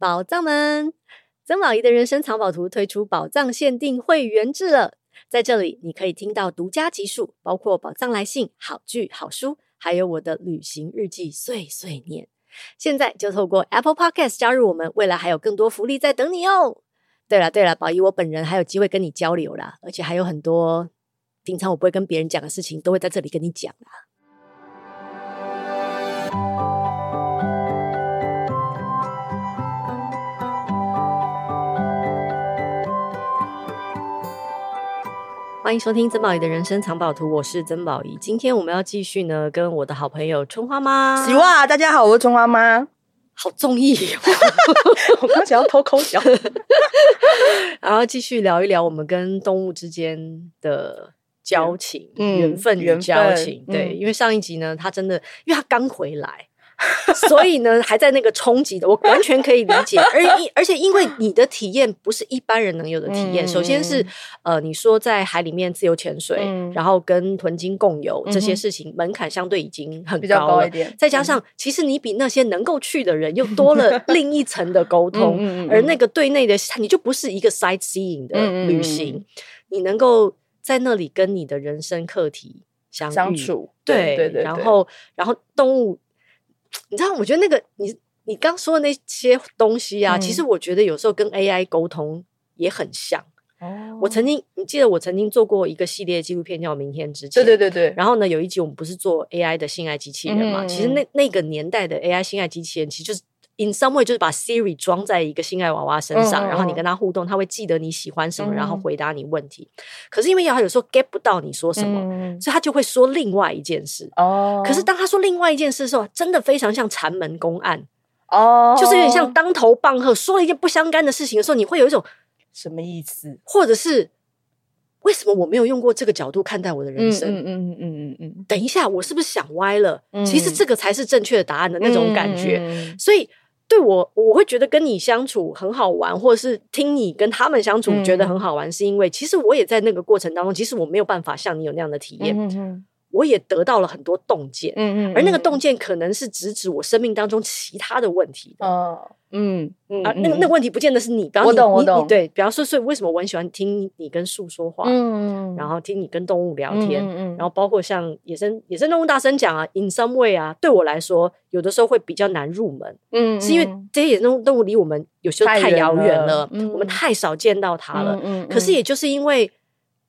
宝藏们，曾宝仪的人生藏宝图推出宝藏限定会员制了，在这里你可以听到独家集数，包括宝藏来信、好剧、好书，还有我的旅行日记碎碎念。现在就透过 Apple Podcast 加入我们，未来还有更多福利在等你哦。对了对了，宝仪我本人还有机会跟你交流啦，而且还有很多平常我不会跟别人讲的事情，都会在这里跟你讲啦。欢迎收听曾宝仪的人生藏宝图，我是曾宝仪。今天我们要继续呢，跟我的好朋友春花妈。喜哇，大家好，我是春花妈。好综艺，我刚想要偷抠脚，然后继续聊一聊我们跟动物之间的交情、嗯、缘分与交情。对、嗯，因为上一集呢，他真的，因为他刚回来。所以呢，还在那个冲击的，我完全可以理解。而而且，因为你的体验不是一般人能有的体验。嗯、首先是呃，你说在海里面自由潜水，嗯、然后跟豚鲸共游、嗯、这些事情，门槛相对已经很高了。高一点。再加上，其实你比那些能够去的人又多了另一层的沟通。嗯、而那个对内的，你就不是一个 sightseeing 的旅行，嗯、你能够在那里跟你的人生课题相相处。对对对，对。然后，然后动物。你知道，我觉得那个你你刚说的那些东西啊，嗯、其实我觉得有时候跟 AI 沟通也很像。哦，我曾经你记得我曾经做过一个系列纪录片叫《明天之前》，对对对对。然后呢，有一集我们不是做 AI 的性爱机器人嘛？嗯、其实那那个年代的 AI 性爱机器人，其实就是。In some way，就是把 Siri 装在一个性爱娃娃身上，嗯、然后你跟他互动，他会记得你喜欢什么，嗯、然后回答你问题。可是因为他有时候 get 不到你说什么，嗯、所以他就会说另外一件事。哦。可是当他说另外一件事的时候，真的非常像禅门公案。哦。就是有点像当头棒喝，说了一件不相干的事情的时候，你会有一种什么意思？或者是为什么我没有用过这个角度看待我的人生？嗯嗯嗯嗯嗯嗯。等一下，我是不是想歪了？嗯、其实这个才是正确的答案的那种感觉。嗯、所以。对我，我会觉得跟你相处很好玩，或者是听你跟他们相处觉得很好玩，是因为其实我也在那个过程当中，其实我没有办法像你有那样的体验。我也得到了很多洞见，嗯嗯，而那个洞见可能是直指我生命当中其他的问题的，哦，嗯嗯，啊，那个那个问题不见得是你，比方你，我懂我懂，对，比方说，所以为什么我很喜欢听你跟树说话，嗯，然后听你跟动物聊天，嗯嗯，然后包括像野生野生动物大声讲啊，in some way 啊，对我来说，有的时候会比较难入门，嗯，是因为这些野生动物离我们有时候太遥远了，我们太少见到它了，嗯，可是也就是因为。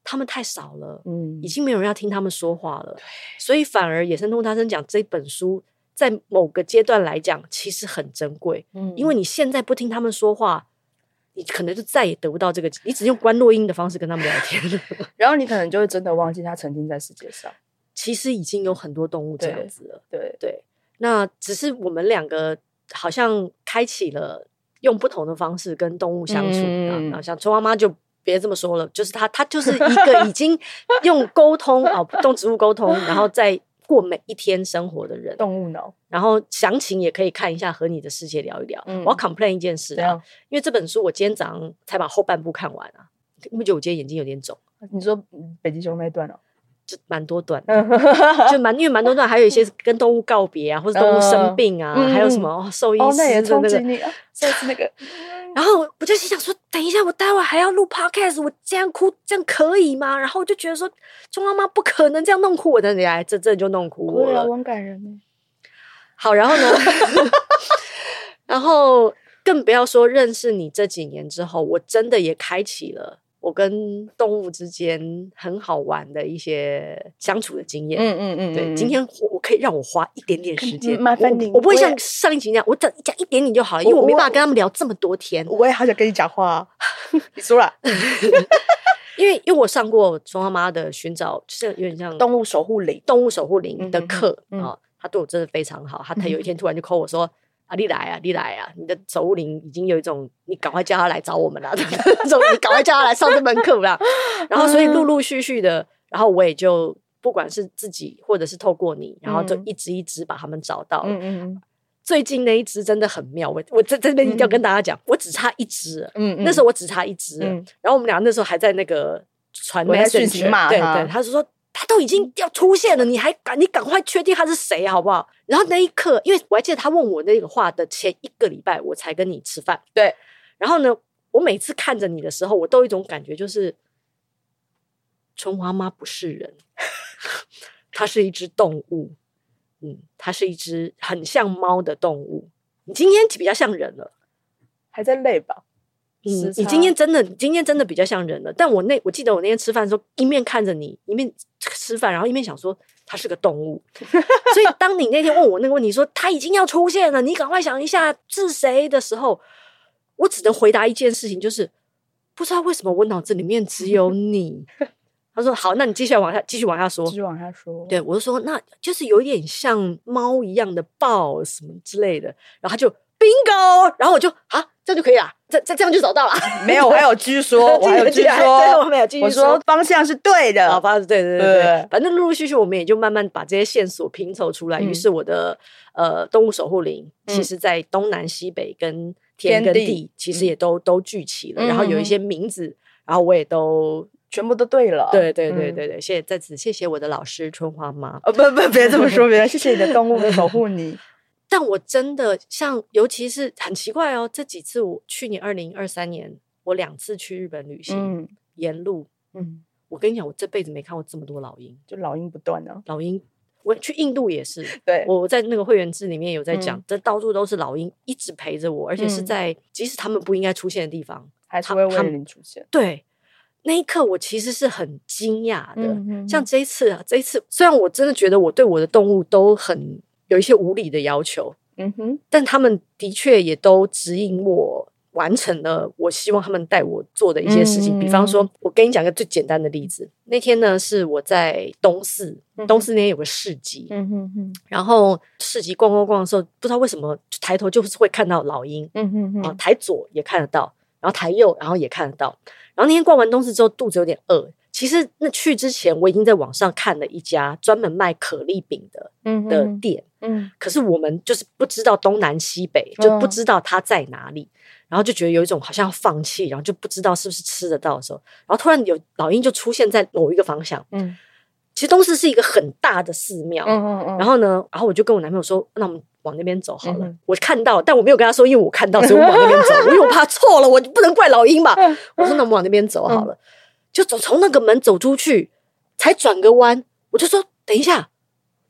他们太少了，嗯，已经没有人要听他们说话了，对，所以反而《野生动物大声讲》这本书，在某个阶段来讲，其实很珍贵，嗯，因为你现在不听他们说话，你可能就再也得不到这个，你只用关录音的方式跟他们聊天了，然后你可能就会真的忘记他曾经在世界上，其实已经有很多动物这样子了，对对，对，那只是我们两个好像开启了用不同的方式跟动物相处，嗯、啊，像春花妈就。别这么说了，就是他，他就是一个已经用沟通啊，动植物沟通，然后再过每一天生活的人。动物脑，然后详情也可以看一下《和你的世界聊一聊》嗯。我要 complain 一件事啊，因为这本书我今天早上才把后半部看完啊，你不觉得我今天眼睛有点肿？你说北极熊那段哦？就蛮多段，就蛮因为蛮多段，还有一些跟动物告别啊，或者动物生病啊，还有什么兽医师的那个，就是那个。然后我就心想说，等一下，我待会还要录 podcast，我这样哭，这样可以吗？然后我就觉得说，钟妈妈不可能这样弄哭我的，你来，这这就弄哭我了，很感人呢。好，然后呢，然后更不要说认识你这几年之后，我真的也开启了。我跟动物之间很好玩的一些相处的经验，嗯嗯嗯，对，今天我可以让我花一点点时间，麻烦你，我不会像上一集那样，我讲讲一点点就好了，因为我没办法跟他们聊这么多天。我也好想跟你讲话，你说了，因为因为我上过春花妈的寻找，就是有点像动物守护灵、动物守护灵的课啊，他对我真的非常好，他他有一天突然就 call 我说。啊，你来啊，你来啊！你的守护灵已经有一种，你赶快叫他来找我们了，这种你赶快叫他来上这门课啦。然后，所以陆陆续续的，然后我也就不管是自己或者是透过你，然后就一只一只把他们找到了。嗯、最近那一只真的很妙，我我在这边一定要跟大家讲，我只差一只。嗯那时候我只差一只、嗯，然后我们俩那时候还在那个传讯息嘛，对对，他是说。他都已经要出现了，你还赶你赶快确定他是谁好不好？然后那一刻，因为我还记得他问我那个话的前一个礼拜，我才跟你吃饭。对，然后呢，我每次看着你的时候，我都有一种感觉，就是春花妈不是人，它是一只动物。嗯，它是一只很像猫的动物。你今天比较像人了，还在累吧？嗯，你今天真的，今天真的比较像人了。但我那我记得我那天吃饭的时候，一面看着你，一面吃饭，然后一面想说他是个动物。所以当你那天问我那个问题，说他已经要出现了，你赶快想一下是谁的时候，我只能回答一件事情，就是不知道为什么我脑子里面只有你。他说：“好，那你继续往下，继续往下说，继续往下说。对，我就说，那就是有点像猫一样的豹什么之类的。然后他就 bingo，然后我就啊，这样就可以了，这这这样就找到了。没有，我还有继续说，我还有继续说，对，我没有继续说，我说方向是对的，方向是对对对对。反正陆陆续续，我们也就慢慢把这些线索拼凑出来。于是我的呃动物守护灵，其实在东南西北跟天跟地，其实也都都聚齐了。然后有一些名字，然后我也都。”全部都对了，对对对对对，谢谢在此谢谢我的老师春花妈。哦不不，别这么说，别谢谢你的动物守护你。但我真的像，尤其是很奇怪哦，这几次我去年二零二三年，我两次去日本旅行，沿路，嗯，我跟你讲，我这辈子没看过这么多老鹰，就老鹰不断呢。老鹰，我去印度也是，对，我在那个会员制里面有在讲，这到处都是老鹰，一直陪着我，而且是在即使他们不应该出现的地方，还是会为你出现，对。那一刻，我其实是很惊讶的。像这一次啊，这一次虽然我真的觉得我对我的动物都很有一些无理的要求，嗯哼，但他们的确也都指引我完成了我希望他们带我做的一些事情。嗯、比方说，我跟你讲一个最简单的例子。那天呢，是我在东四，嗯、东四那天有个市集，嗯哼哼，然后市集逛逛逛的时候，不知道为什么抬头就是会看到老鹰，嗯哼哼，啊，抬左也看得到，然后抬右，然后也看得到。然后那天逛完东四之后，肚子有点饿。其实那去之前，我已经在网上看了一家专门卖可丽饼的的店。嗯，可是我们就是不知道东南西北，就不知道它在哪里。然后就觉得有一种好像要放弃，然后就不知道是不是吃得到的时候，然后突然有老鹰就出现在某一个方向。嗯，其实东势是一个很大的寺庙。嗯嗯嗯。然后呢，然后我就跟我男朋友说：“那我们。”往那边走好了，我看到，但我没有跟他说，因为我看到，所以我往那边走，因 为我怕错了，我不能怪老鹰吧。我说那我们往那边走好了，就走从那个门走出去，才转个弯，我就说等一下，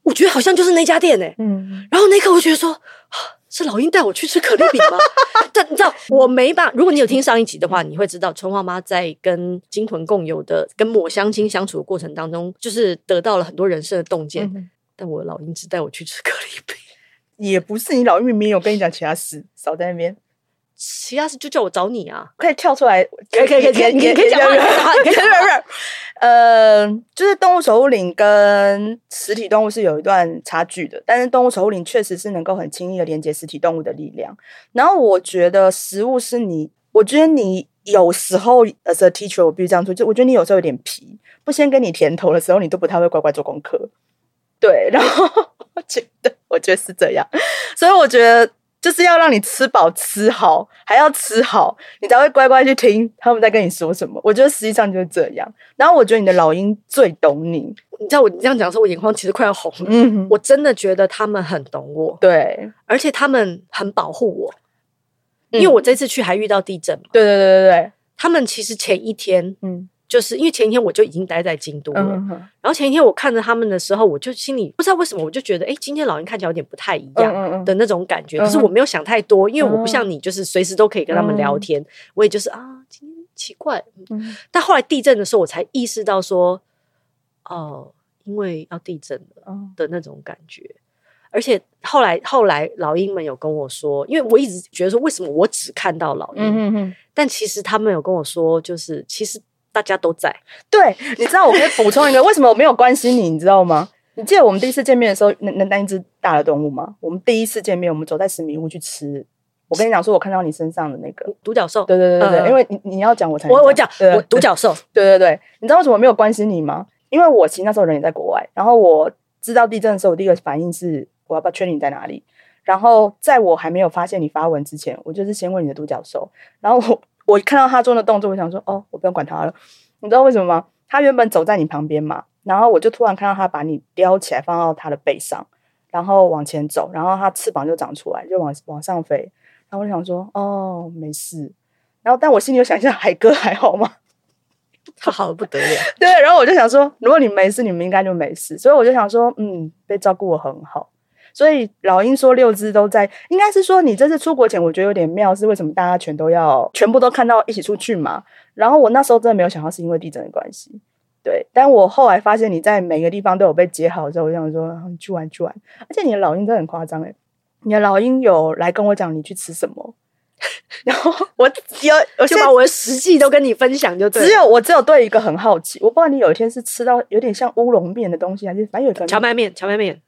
我觉得好像就是那家店诶。嗯，然后那刻我觉得说，是老鹰带我去吃可丽饼吗？但你知道我没办法，如果你有听上一集的话，你会知道春花妈在跟金魂共有的、跟抹香鲸相处的过程当中，就是得到了很多人生的洞见。但我老鹰只带我去吃可丽饼。也不是你老鹰明明有跟你讲其他事，少在那边。其他事就叫我找你啊，可以跳出来，可以可以可以，你可以讲话，可以讲话。呃，就是动物守护灵跟实体动物是有一段差距的，但是动物守护灵确实是能够很轻易的连接实体动物的力量。然后我觉得食物是你，我觉得你有时候 as a teacher，我必须这样说，就我觉得你有时候有点皮，不先给你甜头的时候，你都不太会乖乖做功课。对，然后我觉得，我觉得是这样，所以我觉得就是要让你吃饱吃好，还要吃好，你才会乖乖去听他们在跟你说什么。我觉得实际上就是这样。然后我觉得你的老鹰最懂你，你知道我你这样讲的时候，我眼眶其实快要红了。嗯，我真的觉得他们很懂我，对，而且他们很保护我，因为我这次去还遇到地震嘛。对对对对对，他们其实前一天，嗯。就是因为前一天我就已经待在京都了，嗯、然后前一天我看着他们的时候，我就心里不知道为什么，我就觉得，哎，今天老鹰看起来有点不太一样的那种感觉。嗯、可是我没有想太多，因为我不像你，就是随时都可以跟他们聊天。嗯、我也就是啊，今天奇怪。嗯、但后来地震的时候，我才意识到说，哦，因为要地震了的那种感觉。嗯、而且后来后来老鹰们有跟我说，因为我一直觉得说，为什么我只看到老鹰？但其实他们有跟我说，就是其实。大家都在，对，你知道我可以补充一个，为什么我没有关心你？你知道吗？你记得我们第一次见面的时候，那那那一只大的动物吗？我们第一次见面，我们走在十米屋去吃。我跟你讲，说我看到你身上的那个独角兽，对对对对，因为你你要讲我才我我讲我独角兽，对对对，你知道为什么没有关心你吗？因为我其实那时候人也在国外，然后我知道地震的时候，我第一个反应是我要不要确定你在哪里？然后在我还没有发现你发文之前，我就是先问你的独角兽，然后我。我看到他做的动作，我想说，哦，我不用管他了。你知道为什么吗？他原本走在你旁边嘛，然后我就突然看到他把你叼起来放到他的背上，然后往前走，然后他翅膀就长出来，就往往上飞。然后我就想说，哦，没事。然后但我心里又想一下，海哥还好吗？他好的不得了。对，然后我就想说，如果你没事，你们应该就没事。所以我就想说，嗯，被照顾得很好。所以老鹰说六只都在，应该是说你这次出国前，我觉得有点妙，是为什么大家全都要全部都看到一起出去嘛？然后我那时候真的没有想到是因为地震的关系，对。但我后来发现你在每个地方都有被接好之后，我就想说你去玩去玩。而且你的老鹰真的很夸张诶，你的老鹰有来跟我讲你去吃什么。然后我有，我就把我的实际都跟你分享，就对。只有我只有对一个很好奇，我不知道你有一天是吃到有点像乌龙面的东西，还是反正有荞麦面，荞麦面。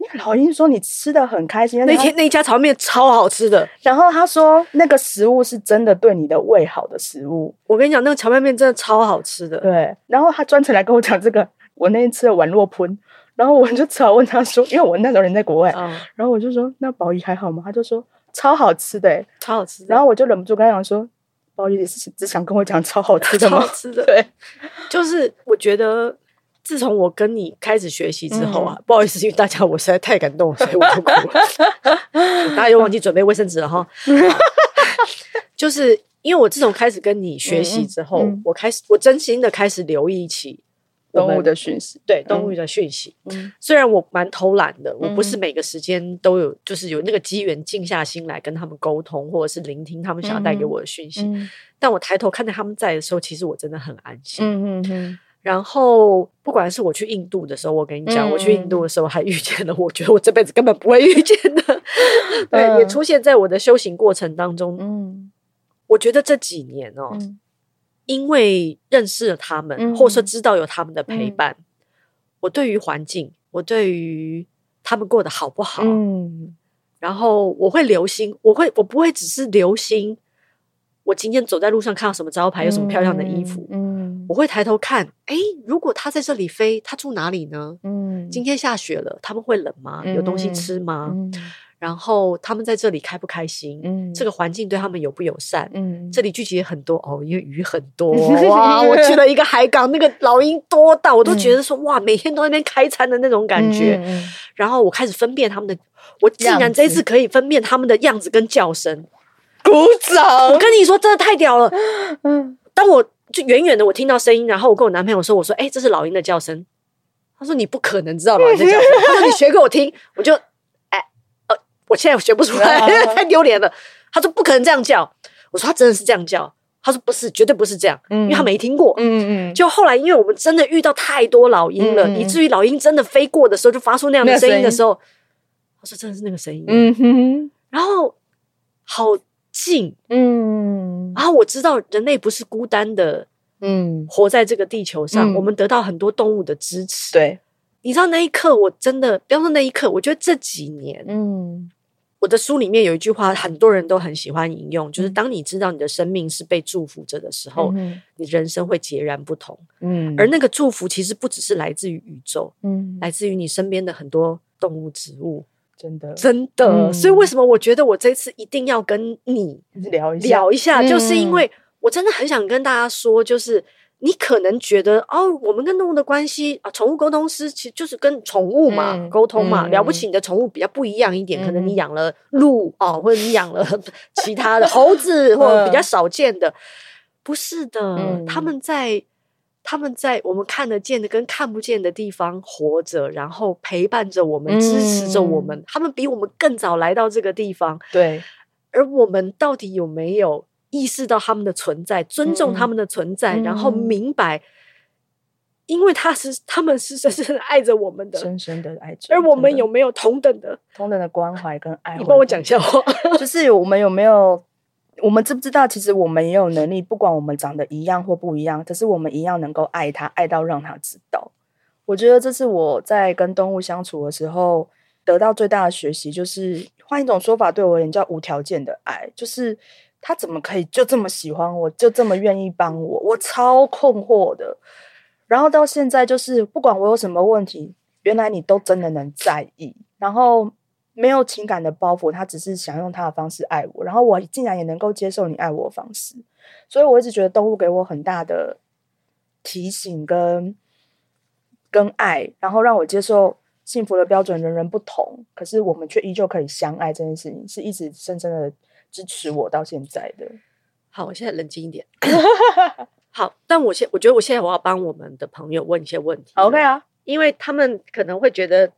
你老鹰说你吃的很开心，那天那一家炒面超好吃的。然后他说那个食物是真的对你的胃好的食物。我跟你讲，那个荞麦面真的超好吃的。对。然后他专程来跟我讲这个，我那天吃了碗烙喷，然后我就只好问他说，因为我那时候人在国外，嗯、然后我就说那宝仪还好吗？他就说。超好吃的、欸，超好吃的。然后我就忍不住跟他讲说：“宝仪也是，只想跟我讲超好吃的吗？”超好吃的，对，就是我觉得自从我跟你开始学习之后啊，嗯、不好意思，因为大家我实在太感动了，所以我都哭了。大家又忘记准备卫生纸了哈。就是因为我自从开始跟你学习之后，嗯嗯、我开始我真心的开始留意起。动物的讯息，对动物的讯息。嗯，虽然我蛮偷懒的，我不是每个时间都有，就是有那个机缘静下心来跟他们沟通，或者是聆听他们想要带给我的讯息。但我抬头看到他们在的时候，其实我真的很安心。嗯嗯。然后，不管是我去印度的时候，我跟你讲，我去印度的时候还遇见了，我觉得我这辈子根本不会遇见的。对，也出现在我的修行过程当中。嗯，我觉得这几年哦。因为认识了他们，嗯、或者说知道有他们的陪伴，嗯、我对于环境，我对于他们过得好不好，嗯、然后我会留心，我会我不会只是留心，我今天走在路上看到什么招牌，有什么漂亮的衣服，嗯、我会抬头看，哎，如果他在这里飞，他住哪里呢？嗯、今天下雪了，他们会冷吗？有东西吃吗？嗯嗯然后他们在这里开不开心？嗯，这个环境对他们友不友善？嗯，这里聚集很多哦，因为鱼很多 哇！我去了一个海港，那个老鹰多到我都觉得说哇，每天都在那边开餐的那种感觉。然后我开始分辨他们的，我竟然这一次可以分辨他们的样子跟叫声。鼓掌！我跟你说，真的太屌了。嗯，当我就远远的我听到声音，然后我跟我男朋友说：“我说，哎，这是老鹰的叫声。”他说：“你不可能知道老鹰的叫声。”他说：“你学给我听。”我就。哎，呃我现在学不出来，太丢脸了。他说不可能这样叫，我说他真的是这样叫。他说不是，绝对不是这样，因为他没听过。嗯嗯。就后来，因为我们真的遇到太多老鹰了，以至于老鹰真的飞过的时候，就发出那样的声音的时候，他说真的是那个声音。嗯哼。然后好近，嗯。然后我知道人类不是孤单的，嗯，活在这个地球上，我们得到很多动物的支持。对，你知道那一刻，我真的，不要说那一刻，我觉得这几年，嗯。我的书里面有一句话，很多人都很喜欢引用，就是当你知道你的生命是被祝福着的时候，嗯、你人生会截然不同。嗯，而那个祝福其实不只是来自于宇宙，嗯，来自于你身边的很多动物、植物，真的，真的。嗯、所以为什么我觉得我这次一定要跟你聊一下，聊一下，就是因为我真的很想跟大家说，就是。你可能觉得哦，我们跟动物的关系啊，宠物沟通师其实就是跟宠物嘛、嗯、沟通嘛。嗯、了不起，你的宠物比较不一样一点，嗯、可能你养了鹿哦，或者你养了 其他的猴子，或者比较少见的。不是的，嗯、他们在他们在我们看得见的跟看不见的地方活着，然后陪伴着我们，支持着我们。嗯、他们比我们更早来到这个地方，对。而我们到底有没有？意识到他们的存在，尊重他们的存在，嗯、然后明白，因为他是他们是深深的爱着我们的，深深的爱着。而我们有没有同等的同等的关怀跟爱？你帮我讲笑话，就是我们有没有？我们知不知道？其实我们也有能力，不管我们长得一样或不一样，可是我们一样能够爱他，爱到让他知道。我觉得这是我在跟动物相处的时候得到最大的学习，就是换一种说法，对我而言叫无条件的爱，就是。他怎么可以就这么喜欢我，就这么愿意帮我？我超困惑的。然后到现在，就是不管我有什么问题，原来你都真的能在意，然后没有情感的包袱，他只是想用他的方式爱我，然后我竟然也能够接受你爱我的方式。所以我一直觉得动物给我很大的提醒跟跟爱，然后让我接受幸福的标准人人不同，可是我们却依旧可以相爱这件事情，是一直深深的支持我到现在的。好，我现在冷静一点。好，但我现我觉得我现在我要帮我们的朋友问一些问题。OK 啊，因为他们可能会觉得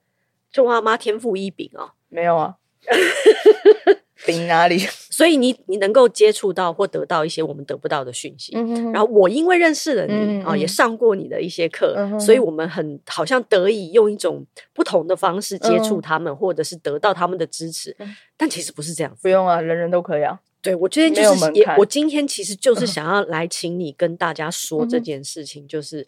中华妈天赋异禀哦，没有啊。顶哪里？所以你你能够接触到或得到一些我们得不到的讯息，嗯、哼哼然后我因为认识了你啊、嗯哦，也上过你的一些课，所以我们很好像得以用一种不同的方式接触他们，嗯、或者是得到他们的支持。嗯、但其实不是这样子，不用啊，人人都可以啊。对，我今天就是也，我今天其实就是想要来请你跟大家说这件事情，就是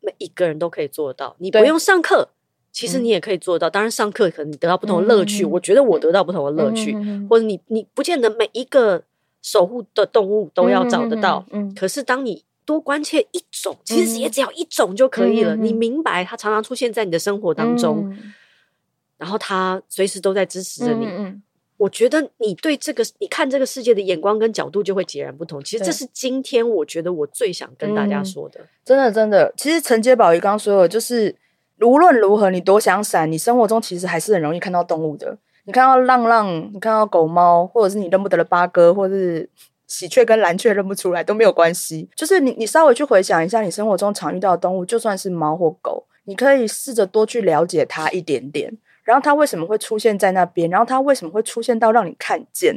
每一个人都可以做到，你不用上课。其实你也可以做到，当然上课可能你得到不同的乐趣。我觉得我得到不同的乐趣，或者你你不见得每一个守护的动物都要找得到。嗯可是当你多关切一种，其实也只要一种就可以了。你明白它常常出现在你的生活当中，然后它随时都在支持着你。我觉得你对这个你看这个世界的眼光跟角度就会截然不同。其实这是今天我觉得我最想跟大家说的。真的真的，其实陈杰宝仪刚刚说的，就是。无论如何，你多想闪，你生活中其实还是很容易看到动物的。你看到浪浪，你看到狗猫，或者是你认不得的八哥，或者是喜鹊跟蓝雀认不出来都没有关系。就是你，你稍微去回想一下，你生活中常遇到的动物，就算是猫或狗，你可以试着多去了解它一点点。然后它为什么会出现在那边？然后它为什么会出现到让你看见？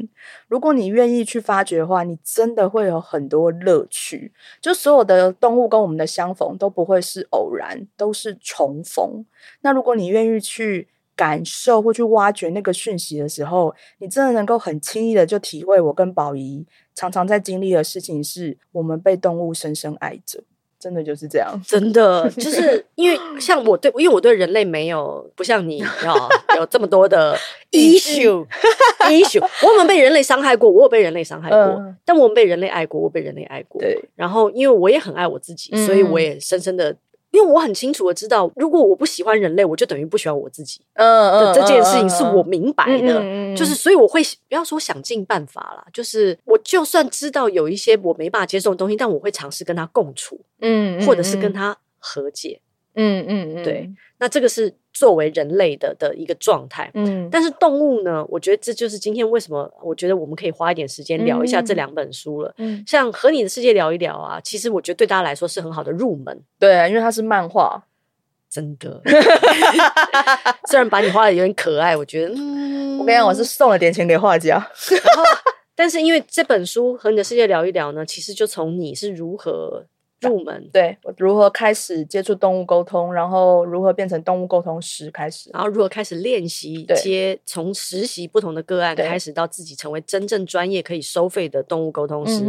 如果你愿意去发掘的话，你真的会有很多乐趣。就所有的动物跟我们的相逢都不会是偶然，都是重逢。那如果你愿意去感受或去挖掘那个讯息的时候，你真的能够很轻易的就体会我跟宝仪常常在经历的事情，是我们被动物深深爱着。真的就是这样，真的就是因为 像我对，因为我对人类没有不像你 啊有这么多的 issue issue，我们被人类伤害过，我有被人类伤害过，嗯、但我们被人类爱过，我被人类爱过。对，然后因为我也很爱我自己，所以我也深深的。因为我很清楚的知道，如果我不喜欢人类，我就等于不喜欢我自己。嗯嗯，这件事情是我明白的，就是所以我会不要说想尽办法啦，就是我就算知道有一些我没办法接受的东西，但我会尝试跟他共处，嗯，或者是跟他和解。嗯嗯嗯，对，那这个是作为人类的的一个状态。嗯，但是动物呢？我觉得这就是今天为什么我觉得我们可以花一点时间聊一下这两本书了。嗯，像和你的世界聊一聊啊，其实我觉得对大家来说是很好的入门。对啊，因为它是漫画，真的。虽然把你画的有点可爱，我觉得，嗯，我跟你讲，我是送了点钱给画家。但是因为这本书和你的世界聊一聊呢，其实就从你是如何。入门，对，我如何开始接触动物沟通，然后如何变成动物沟通师开始，然后如何开始练习接从实习不同的个案开始到自己成为真正专业可以收费的动物沟通师，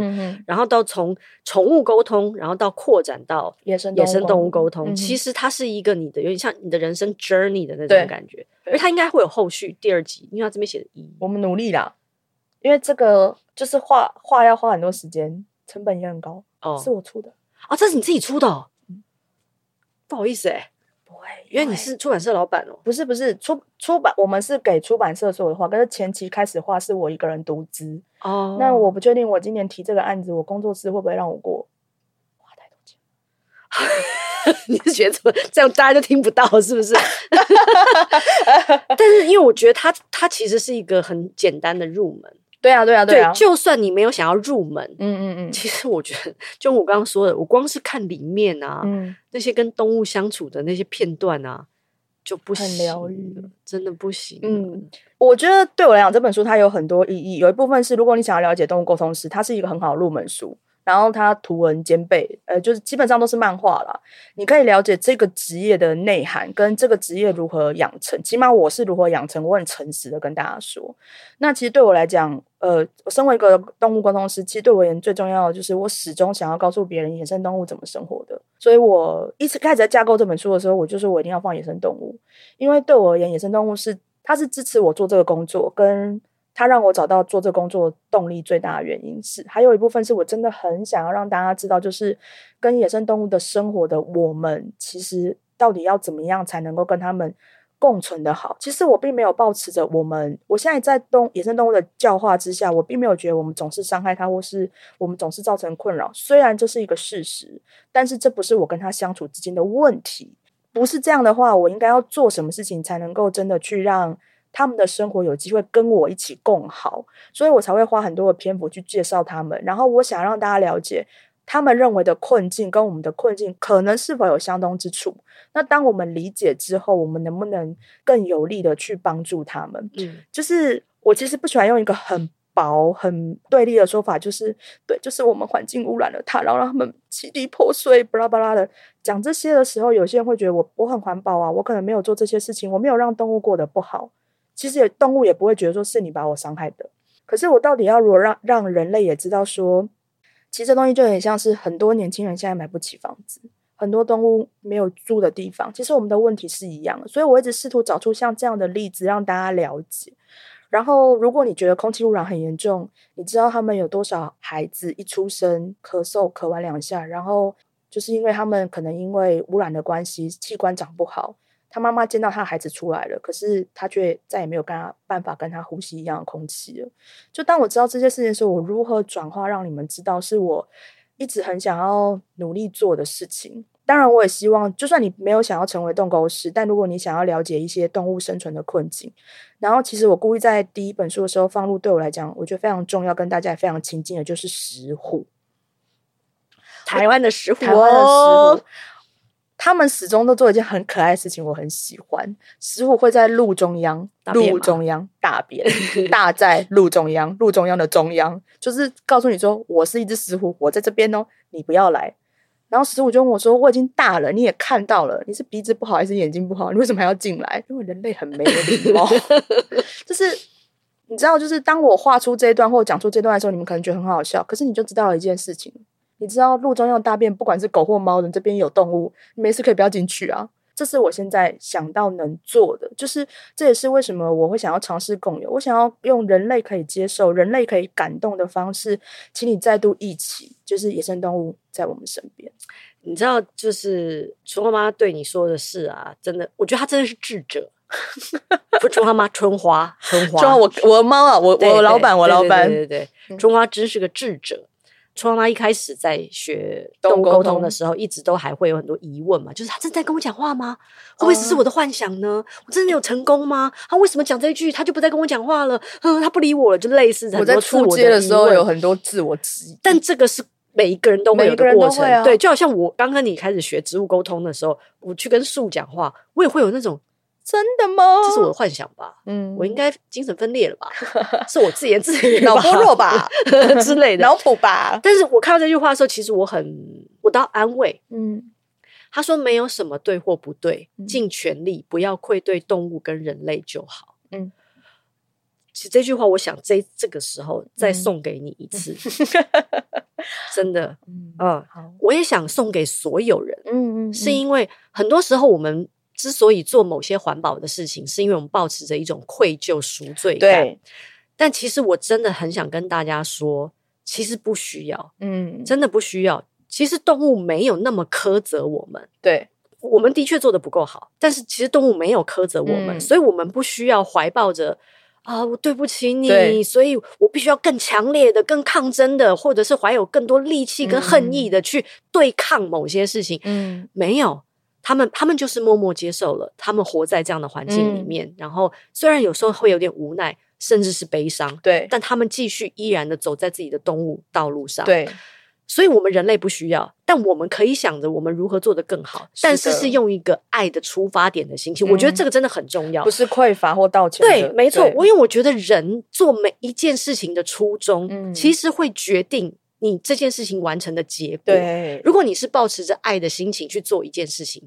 然后到从宠物沟通，然后到扩展到野生野生动物沟通，其实它是一个你的有点像你的人生 journey 的那种感觉，而它应该会有后续第二集，因为它这边写的一，我们努力啦，因为这个就是画画要花很多时间，成本也很高，哦，是我出的。啊，这是你自己出的。哦，不好意思哎、欸，不会，因为你是出版社老板哦？不是不是，出出版我们是给出版社说的话，可是前期开始画是我一个人独资哦。那我不确定我今年提这个案子，我工作室会不会让我过？花太多钱，你是觉得怎么这样大家就听不到是不是？但是因为我觉得它它其实是一个很简单的入门。对啊，对啊，对啊！就算你没有想要入门，嗯嗯嗯，其实我觉得，就我刚刚说的，我光是看里面啊，嗯，那些跟动物相处的那些片段啊，就不行，很疗愈了，真的不行。嗯，我觉得对我来讲，这本书它有很多意义，有一部分是如果你想要了解动物沟通师，它是一个很好的入门书。然后它图文兼备，呃，就是基本上都是漫画啦。你可以了解这个职业的内涵，跟这个职业如何养成。起码我是如何养成，我很诚实的跟大家说。那其实对我来讲，呃，身为一个动物沟通师，其实对我而言最重要的就是我始终想要告诉别人野生动物怎么生活的。所以我一直开始在架构这本书的时候，我就说我一定要放野生动物，因为对我而言，野生动物是它是支持我做这个工作跟。他让我找到做这工作动力最大的原因是，还有一部分是我真的很想要让大家知道，就是跟野生动物的生活的我们，其实到底要怎么样才能够跟他们共存的好。其实我并没有抱持着我们，我现在在动野生动物的教化之下，我并没有觉得我们总是伤害它，或是我们总是造成困扰。虽然这是一个事实，但是这不是我跟他相处之间的问题。不是这样的话，我应该要做什么事情才能够真的去让他们的生活有机会跟我一起共好？所以我才会花很多的篇幅去介绍他们。然后我想让大家了解，他们认为的困境跟我们的困境可能是否有相通之处。那当我们理解之后，我们能不能更有力的去帮助他们？嗯，就是我其实不喜欢用一个很。薄很对立的说法就是，对，就是我们环境污染了它，然后让他们支离破碎，巴拉巴拉的讲这些的时候，有些人会觉得我我很环保啊，我可能没有做这些事情，我没有让动物过得不好。其实也动物也不会觉得说是你把我伤害的。可是我到底要如何让让人类也知道说，其实这东西就很像是很多年轻人现在买不起房子，很多动物没有住的地方，其实我们的问题是一样的。所以我一直试图找出像这样的例子，让大家了解。然后，如果你觉得空气污染很严重，你知道他们有多少孩子一出生咳嗽咳完两下，然后就是因为他们可能因为污染的关系，器官长不好，他妈妈见到他的孩子出来了，可是他却再也没有跟他办法跟他呼吸一样的空气了。就当我知道这些事情的时候，我如何转化让你们知道是我一直很想要努力做的事情。当然，我也希望，就算你没有想要成为动沟师，但如果你想要了解一些动物生存的困境，然后其实我故意在第一本书的时候放入，对我来讲，我觉得非常重要，跟大家也非常亲近的，就是石虎，台湾的石虎，台湾的石虎，他们始终都做一件很可爱的事情，我很喜欢。石虎会在路中央，路中央大便，大在路中央，路中央的中央，就是告诉你说，我是一只石虎，我在这边哦，你不要来。然后石虎就问我说：“我已经大了，你也看到了，你是鼻子不好还是眼睛不好？你为什么还要进来？因为人类很没有礼貌。就是你知道，就是当我画出这一段或讲出这段的时候，你们可能觉得很好笑。可是你就知道了一件事情，你知道路中央大便，不管是狗或猫人，这边有动物，你没事可以不要进去啊。”这是我现在想到能做的，就是这也是为什么我会想要尝试共有。我想要用人类可以接受、人类可以感动的方式，请你再度一起，就是野生动物在我们身边。你知道，就是春花妈对你说的事啊，真的，我觉得她真的是智者。不，春花妈，春花，春花，春花，我我的猫啊，我我老板，我老板，对对对，春花真是个智者。春花妈一开始在学动物沟通的时候，一直都还会有很多疑问嘛，就是他正在跟我讲话吗？会不会只是我的幻想呢？我真的有成功吗？他为什么讲这一句，他就不再跟我讲话了？嗯，他不理我了，就类似很多我的。我在初阶的时候有很多自我质疑，但这个是每一个人都会有的过程。啊、对，就好像我刚跟你开始学植物沟通的时候，我去跟树讲话，我也会有那种。真的吗？这是我的幻想吧？嗯，我应该精神分裂了吧？是我自言自语、脑波弱吧 之类的，脑补吧？但是我看到这句话的时候，其实我很，我到安慰。嗯，他说没有什么对或不对，尽全力不要愧对动物跟人类就好。嗯，其实这句话，我想这这个时候再送给你一次，真的，嗯，好，我也想送给所有人。嗯嗯，是因为很多时候我们。之所以做某些环保的事情，是因为我们保持着一种愧疚、赎罪感。对，但其实我真的很想跟大家说，其实不需要，嗯，真的不需要。其实动物没有那么苛责我们，对，我们的确做的不够好，但是其实动物没有苛责我们，嗯，所以我们不需要怀抱着啊，我对不起你，所以我必须要更强烈的、更抗争的，或者是怀有更多力气跟恨意的去对抗某些事情。嗯，没有。他们他们就是默默接受了，他们活在这样的环境里面，嗯、然后虽然有时候会有点无奈，甚至是悲伤，对，但他们继续依然的走在自己的动物道路上，对。所以，我们人类不需要，但我们可以想着我们如何做得更好，是但是是用一个爱的出发点的心情。嗯、我觉得这个真的很重要，不是匮乏或道歉。对，没错。我因为我觉得人做每一件事情的初衷，嗯、其实会决定。你这件事情完成的结果，对，如果你是抱持着爱的心情去做一件事情，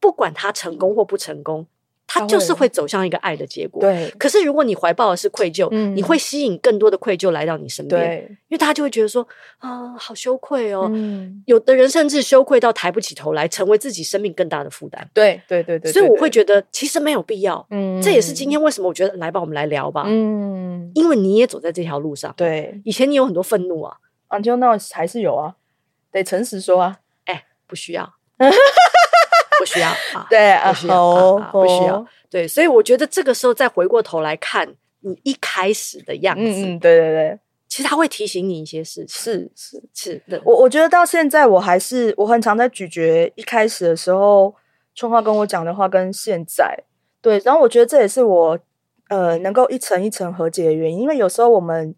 不管它成功或不成功，它就是会走向一个爱的结果。对，可是如果你怀抱的是愧疚，嗯，你会吸引更多的愧疚来到你身边，对，因为大家就会觉得说啊，好羞愧哦。嗯，有的人甚至羞愧到抬不起头来，成为自己生命更大的负担。对，对，对，对。所以我会觉得其实没有必要。嗯，这也是今天为什么我觉得来吧，我们来聊吧。嗯，因为你也走在这条路上。对，以前你有很多愤怒啊。就那还是有啊，得诚实说啊，哎，不需要，不需要啊，对啊，不需要，不需要，对，所以我觉得这个时候再回过头来看你一开始的样子，嗯，对对对，其实他会提醒你一些事情，是是。是的，我我觉得到现在我还是我很常在咀嚼一开始的时候春花跟我讲的话跟现在。对，然后我觉得这也是我呃能够一层一层和解的原因，因为有时候我们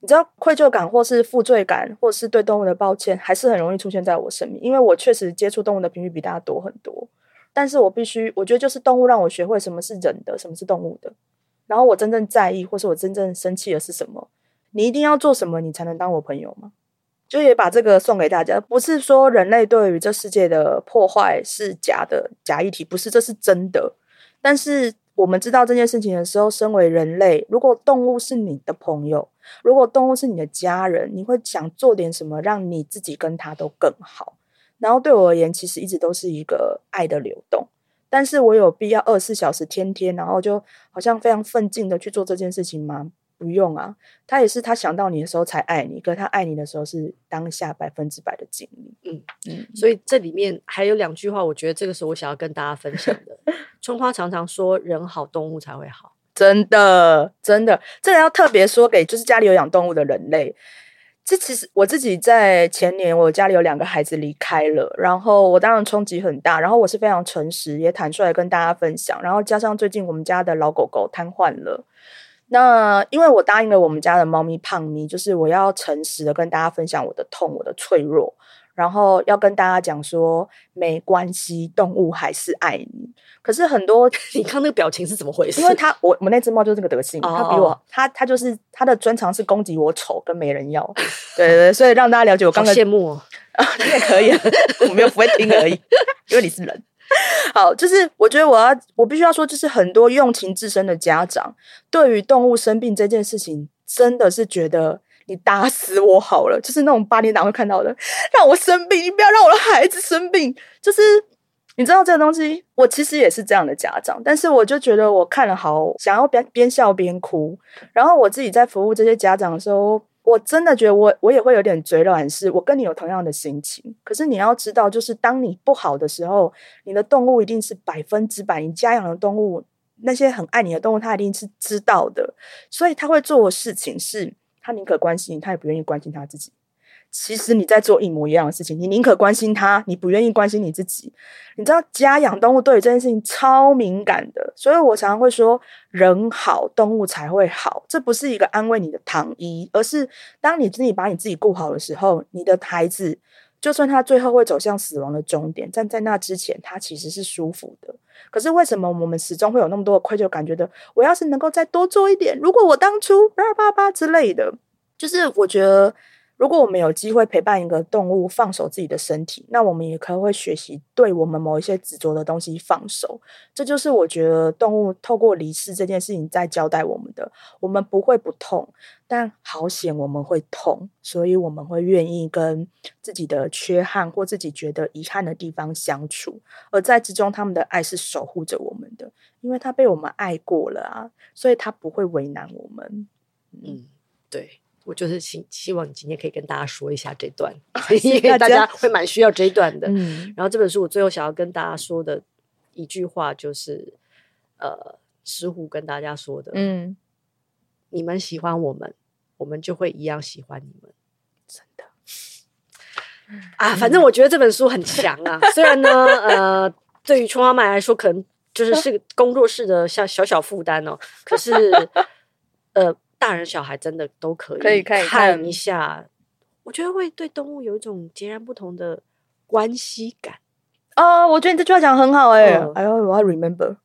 你知道愧疚感或是负罪感，或是对动物的抱歉，还是很容易出现在我生命，因为我确实接触动物的频率比大家多很多。但是我必须，我觉得就是动物让我学会什么是人的，什么是动物的。然后我真正在意，或是我真正生气的是什么？你一定要做什么，你才能当我朋友吗？就也把这个送给大家，不是说人类对于这世界的破坏是假的假议题，不是，这是真的。但是我们知道这件事情的时候，身为人类，如果动物是你的朋友，如果动物是你的家人，你会想做点什么，让你自己跟他都更好。然后对我而言，其实一直都是一个爱的流动。但是我有必要二十四小时天天，然后就好像非常奋进的去做这件事情吗？不用啊，他也是他想到你的时候才爱你，可是他爱你的时候是当下百分之百的尽力。嗯嗯，所以这里面还有两句话，我觉得这个是我想要跟大家分享的。春花常常说：“人好，动物才会好。”真的，真的，这个要特别说给就是家里有养动物的人类。这其实我自己在前年，我家里有两个孩子离开了，然后我当然冲击很大，然后我是非常诚实，也坦率跟大家分享，然后加上最近我们家的老狗狗瘫痪了，那因为我答应了我们家的猫咪胖咪，就是我要诚实的跟大家分享我的痛，我的脆弱。然后要跟大家讲说，没关系，动物还是爱你。可是很多，你看那个表情是怎么回事？因为他，我我那只猫就是这个德性，它比我，它它就是它的专长是攻击我丑跟没人要。对对对，所以让大家了解我刚刚羡慕哦，你也可以，我没有不会听而已，因为你是人。好，就是我觉得我要，我必须要说，就是很多用情至深的家长，对于动物生病这件事情，真的是觉得。你打死我好了，就是那种八点档会看到的，让我生病，你不要让我的孩子生病。就是你知道这个东西，我其实也是这样的家长，但是我就觉得我看了好想要边边笑边哭。然后我自己在服务这些家长的时候，我真的觉得我我也会有点嘴软，是我跟你有同样的心情。可是你要知道，就是当你不好的时候，你的动物一定是百分之百，你家养的动物那些很爱你的动物，它一定是知道的，所以他会做的事情是。他宁可关心你，他也不愿意关心他自己。其实你在做一模一样的事情，你宁可关心他，你不愿意关心你自己。你知道家养动物对于这件事情超敏感的，所以我常常会说，人好，动物才会好。这不是一个安慰你的糖衣，而是当你自己把你自己顾好的时候，你的孩子。就算他最后会走向死亡的终点，但在那之前，他其实是舒服的。可是为什么我们始终会有那么多的愧疚感？觉得我要是能够再多做一点，如果我当初叭叭叭之类的，就是我觉得。如果我们有机会陪伴一个动物放手自己的身体，那我们也可以会学习对我们某一些执着的东西放手。这就是我觉得动物透过离世这件事情在交代我们的。我们不会不痛，但好险我们会痛，所以我们会愿意跟自己的缺憾或自己觉得遗憾的地方相处。而在之中，他们的爱是守护着我们的，因为他被我们爱过了啊，所以他不会为难我们。嗯，对。我就是希希望你今天可以跟大家说一下这段，因为大家会蛮需要这一段的。嗯，然后这本书我最后想要跟大家说的一句话就是，呃，石虎跟大家说的，嗯，你们喜欢我们，我们就会一样喜欢你们。真的啊，反正我觉得这本书很强啊。虽然呢，呃，对于春花麦来说，可能就是是个工作室的像小小负担哦。可是，呃。大人小孩真的都可以可以看一下，我觉得会对动物有一种截然不同的关系感啊！我觉得你这句话讲很好哎，哎呦，我要 remember，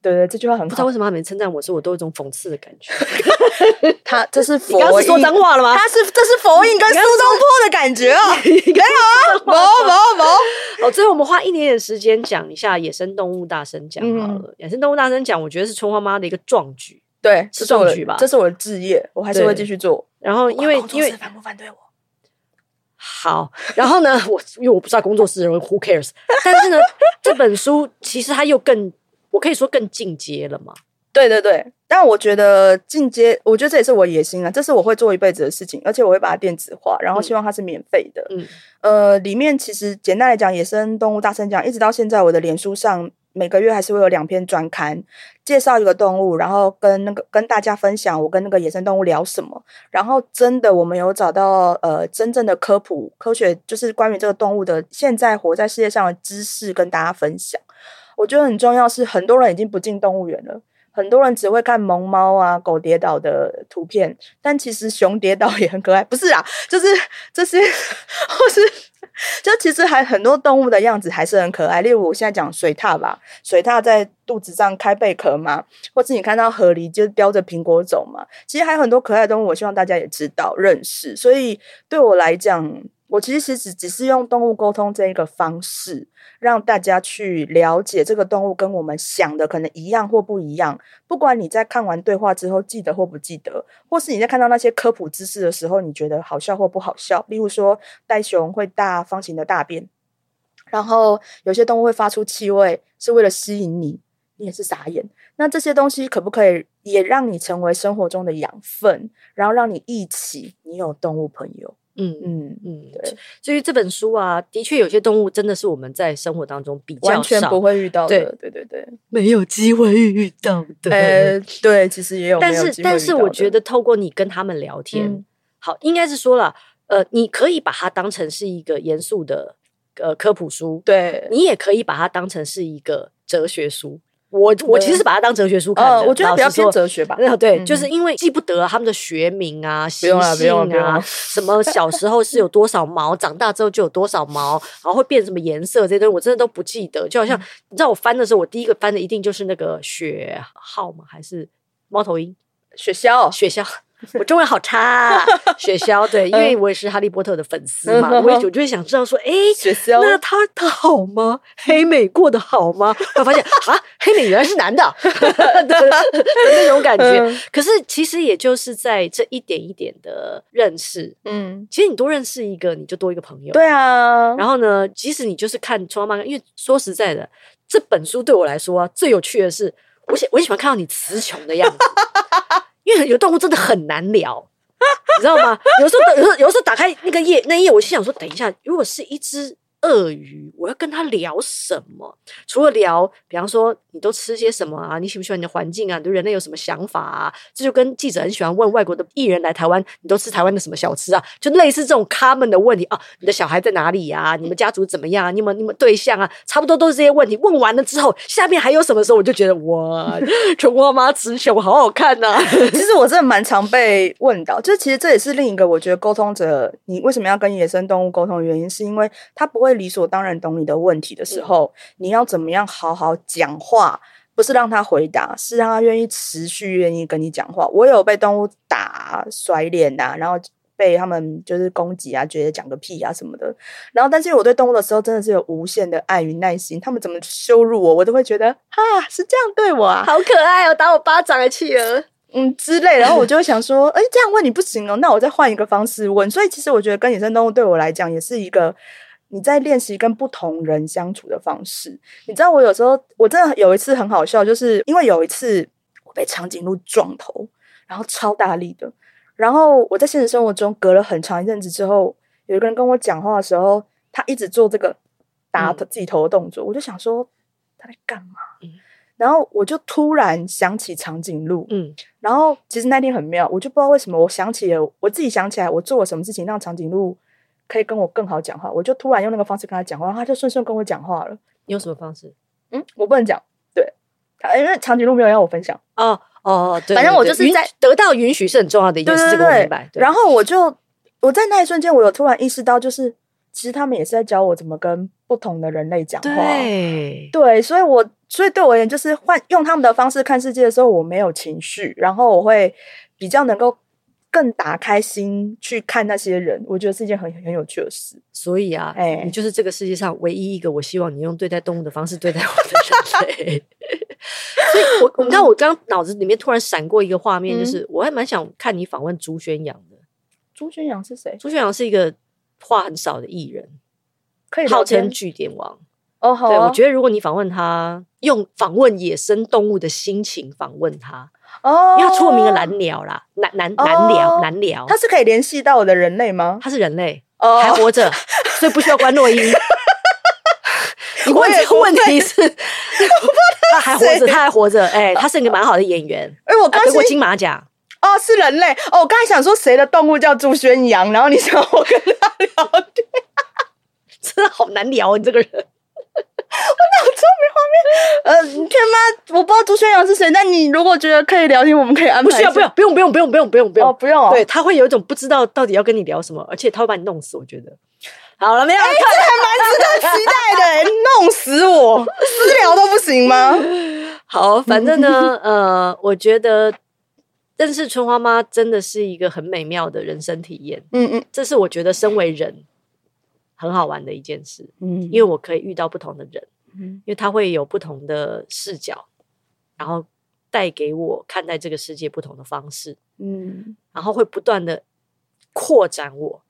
对对，这句话很好。不知道为什么他每次称赞我时，我都有一种讽刺的感觉。他这是你刚刚是说脏话了吗？他是这是佛印跟苏东坡的感觉 啊！没有啊，没没没。哦，最后我们花一点点时间讲一下野生动物大声讲好了。野生动物大声讲，我觉得是春花妈的一个壮举。对，是壮举吧？这是我的志业，我还是会继续做。然后，因为因为反不反对我？好，然后呢，我因为我不知道工作室的人，Who cares？但是呢，这本书其实它又更，我可以说更进阶了嘛？对对对，但我觉得进阶，我觉得这也是我野心啊，这是我会做一辈子的事情，而且我会把它电子化，然后希望它是免费的。嗯，呃，里面其实简单来讲，野生动物大声讲，一直到现在，我的脸书上。每个月还是会有两篇专刊介绍一个动物，然后跟那个跟大家分享我跟那个野生动物聊什么。然后真的我们有找到呃真正的科普科学，就是关于这个动物的现在活在世界上的知识跟大家分享。我觉得很重要是很多人已经不进动物园了。很多人只会看萌猫啊、狗跌倒的图片，但其实熊跌倒也很可爱。不是啊，就是这些，或是 就其实还很多动物的样子还是很可爱。例如我现在讲水獭吧，水獭在肚子上开贝壳嘛，或是你看到河狸就叼着苹果走嘛。其实还有很多可爱的动物，我希望大家也知道认识。所以对我来讲，我其实只只是用动物沟通这一个方式，让大家去了解这个动物跟我们想的可能一样或不一样。不管你在看完对话之后记得或不记得，或是你在看到那些科普知识的时候，你觉得好笑或不好笑。例如说，袋熊会大方形的大便，然后有些动物会发出气味，是为了吸引你，你也是傻眼。那这些东西可不可以也让你成为生活中的养分，然后让你一起，你有动物朋友？嗯嗯嗯，对。至于这本书啊，的确有些动物真的是我们在生活当中比较完全不会遇到的，对对对对，没有机会遇到的。呃，对，其实也有，但是但是我觉得透过你跟他们聊天，嗯、好，应该是说了，呃，你可以把它当成是一个严肃的呃科普书，对，你也可以把它当成是一个哲学书。我我其实是把它当哲学书看的，呃，我觉得比较偏哲学吧。对，就是因为记不得他们的学名啊、习性啊，什么小时候是有多少毛，长大之后就有多少毛，然后会变什么颜色，这些东西我真的都不记得。就好像你知道，我翻的时候，我第一个翻的一定就是那个雪号吗？还是猫头鹰？雪鸮？雪鸮。我中文好差，啊，雪鸮对，因为我也是哈利波特的粉丝嘛，我也我就会想知道说，哎，雪鸮，那他他好吗？黑美过得好吗？我发现啊，黑美原来是男的，的那种感觉。可是其实也就是在这一点一点的认识，嗯，其实你多认识一个，你就多一个朋友。对啊，然后呢，即使你就是看《宠物漫》，因为说实在的，这本书对我来说啊，最有趣的是，我喜我喜欢看到你词穷的样子。因为有动物真的很难聊，你知道吗？有时候，有时候，有时候打开那个页，那页，我心想说，等一下，如果是一只。鳄鱼，我要跟他聊什么？除了聊，比方说你都吃些什么啊？你喜不喜欢你的环境啊？对人类有什么想法啊？这就跟记者很喜欢问外国的艺人来台湾，你都吃台湾的什么小吃啊？就类似这种 common 的问题啊。你的小孩在哪里啊？你们家族怎么样？你们你们对象啊？差不多都是这些问题。问完了之后，下面还有什么时候？我就觉得哇，穷妈妈词穷，好好看呐、其实我真的蛮常被问到，就其实这也是另一个我觉得沟通者，你为什么要跟野生动物沟通的原因，是因为他不会。理所当然懂你的问题的时候，嗯、你要怎么样好好讲话？不是让他回答，是让他愿意持续愿意跟你讲话。我有被动物打甩脸啊，然后被他们就是攻击啊，觉得讲个屁啊什么的。然后，但是我对动物的时候真的是有无限的爱与耐心。他们怎么羞辱我，我都会觉得啊，是这样对我啊，好可爱哦，打我巴掌的企鹅，嗯之类。然后我就会想说，哎，这样问你不行哦，那我再换一个方式问。所以，其实我觉得跟野生动物对我来讲也是一个。你在练习跟不同人相处的方式，你知道我有时候我真的有一次很好笑，就是因为有一次我被长颈鹿撞头，然后超大力的，然后我在现实生活中隔了很长一阵子之后，有一个人跟我讲话的时候，他一直做这个打他自己头的动作，嗯、我就想说他在干嘛？嗯、然后我就突然想起长颈鹿，嗯，然后其实那天很妙，我就不知道为什么，我想起了我自己想起来我做了什么事情让长颈鹿。可以跟我更好讲话，我就突然用那个方式跟他讲话，他就顺顺跟我讲话了。你用什么方式？嗯，我不能讲。对，因为长颈鹿没有要我分享。哦哦，对，反正我就是在得到允许是很重要的一件事，这个我明白。然后我就我在那一瞬间，我有突然意识到，就是其实他们也是在教我怎么跟不同的人类讲话。对对，所以我所以对我而言，就是换用他们的方式看世界的时候，我没有情绪，然后我会比较能够。更打开心去看那些人，我觉得是一件很很有趣的事。所以啊，哎、欸，你就是这个世界上唯一一个我希望你用对待动物的方式对待我的人类。所以我，我你看，我刚刚脑子里面突然闪过一个画面，就是、嗯、我还蛮想看你访问朱轩阳的。朱轩阳是谁？朱轩阳是一个话很少的艺人，可以号称句点王。哦，好、啊，对，我觉得如果你访问他，用访问野生动物的心情访问他。哦，因为他出了名的难聊啦，难难难聊难聊。他是可以联系到我的人类吗？他是人类，还活着，所以不需要关录音。我这个问题是，他还活着，他还活着。哎，他是一个蛮好的演员。哎，我刚得过金马奖。哦，是人类。哦，我刚才想说谁的动物叫朱轩洋，然后你想我跟他聊天，真的好难聊，你这个人。我脑子没画面，呃，天妈，我不知道朱轩阳是谁。那你如果觉得可以聊天，我们可以安排。不需要，不用，不用，不用，不用，不用，不用，不用，不用。对，他会有一种不知道到底要跟你聊什么，而且他会把你弄死。我觉得好了，没有，这还蛮值得期待的。弄死我，私聊都不行吗？好，反正呢，呃，我觉得认识春花妈真的是一个很美妙的人生体验。嗯嗯，这是我觉得身为人。很好玩的一件事。嗯，因为我可以遇到不同的人，嗯，因为他会有不同的视角，然后带给我看待这个世界不同的方式。嗯，然后会不断的扩展我。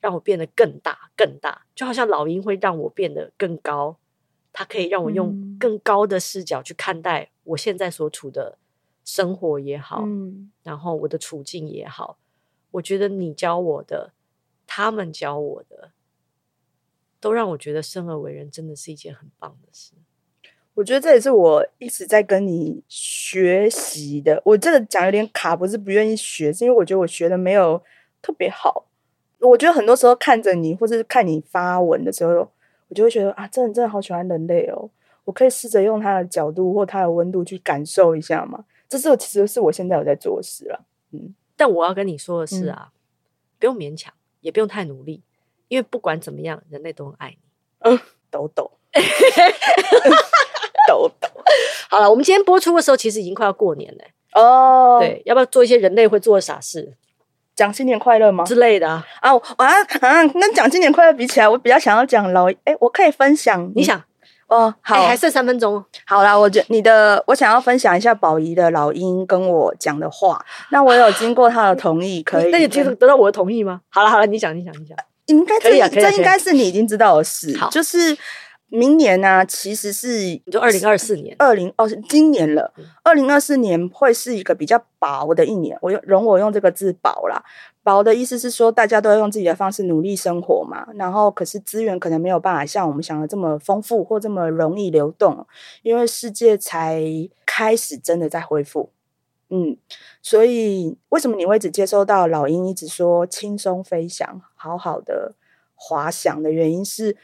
让我变得更大更大，就好像老鹰会让我变得更高，它可以让我用更高的视角去看待我现在所处的生活也好，嗯，然后我的处境也好。我觉得你教我的，他们教我的，都让我觉得生而为人真的是一件很棒的事。我觉得这也是我一直在跟你学习的。我这个讲有点卡，不是不愿意学，是因为我觉得我学的没有特别好。我觉得很多时候看着你，或者是看你发文的时候，我就会觉得啊，真的真的好喜欢人类哦！我可以试着用他的角度或他的温度去感受一下嘛。这是其实是我现在有在做的事了。嗯，但我要跟你说的是啊，嗯、不用勉强，也不用太努力，因为不管怎么样，人类都很爱你。嗯，抖抖，抖抖。好了，我们今天播出的时候，其实已经快要过年了哦。对，要不要做一些人类会做的傻事？讲新年快乐吗之类的啊啊啊！跟讲新年快乐比起来，我比较想要讲老哎，我可以分享。你想哦？好，还剩三分钟。好啦，我觉你的，我想要分享一下宝仪的老鹰跟我讲的话。那我有经过他的同意，可以？那你听得到我的同意吗？好了好了，你讲你讲你讲，应该这这应该是你已经知道的事。就是。明年呢、啊，其实是就二零二四年，二零哦，是今年了。二零二四年会是一个比较薄的一年，我用容我用这个字“薄”啦。薄的意思是说，大家都要用自己的方式努力生活嘛。然后，可是资源可能没有办法像我们想的这么丰富或这么容易流动，因为世界才开始真的在恢复。嗯，所以为什么你会只接收到老鹰一直说轻松飞翔、好好的滑翔的原因是？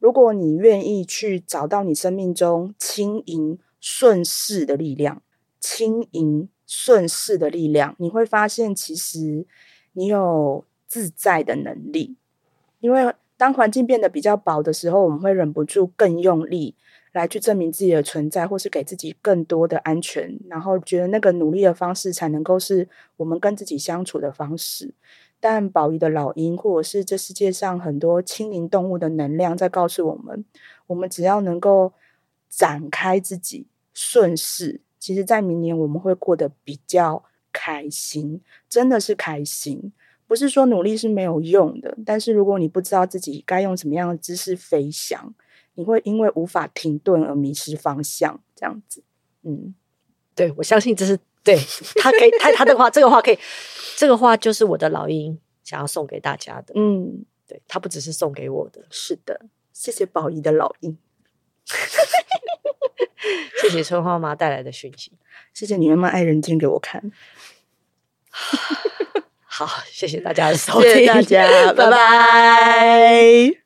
如果你愿意去找到你生命中轻盈顺势的力量，轻盈顺势的力量，你会发现其实你有自在的能力。因为当环境变得比较薄的时候，我们会忍不住更用力来去证明自己的存在，或是给自己更多的安全，然后觉得那个努力的方式才能够是我们跟自己相处的方式。但宝仪的老鹰，或者是这世界上很多轻灵动物的能量，在告诉我们：我们只要能够展开自己，顺势，其实，在明年我们会过得比较开心，真的是开心。不是说努力是没有用的，但是如果你不知道自己该用什么样的姿势飞翔，你会因为无法停顿而迷失方向。这样子，嗯，对，我相信这是对他可以，他他的话，这个话可以。这个话就是我的老鹰想要送给大家的。嗯，对，他不只是送给我的。是的，谢谢宝仪的老鹰，谢谢春花妈带来的讯息，谢谢你们爱人间给我看。好，谢谢大家的收听，谢谢大家，拜拜。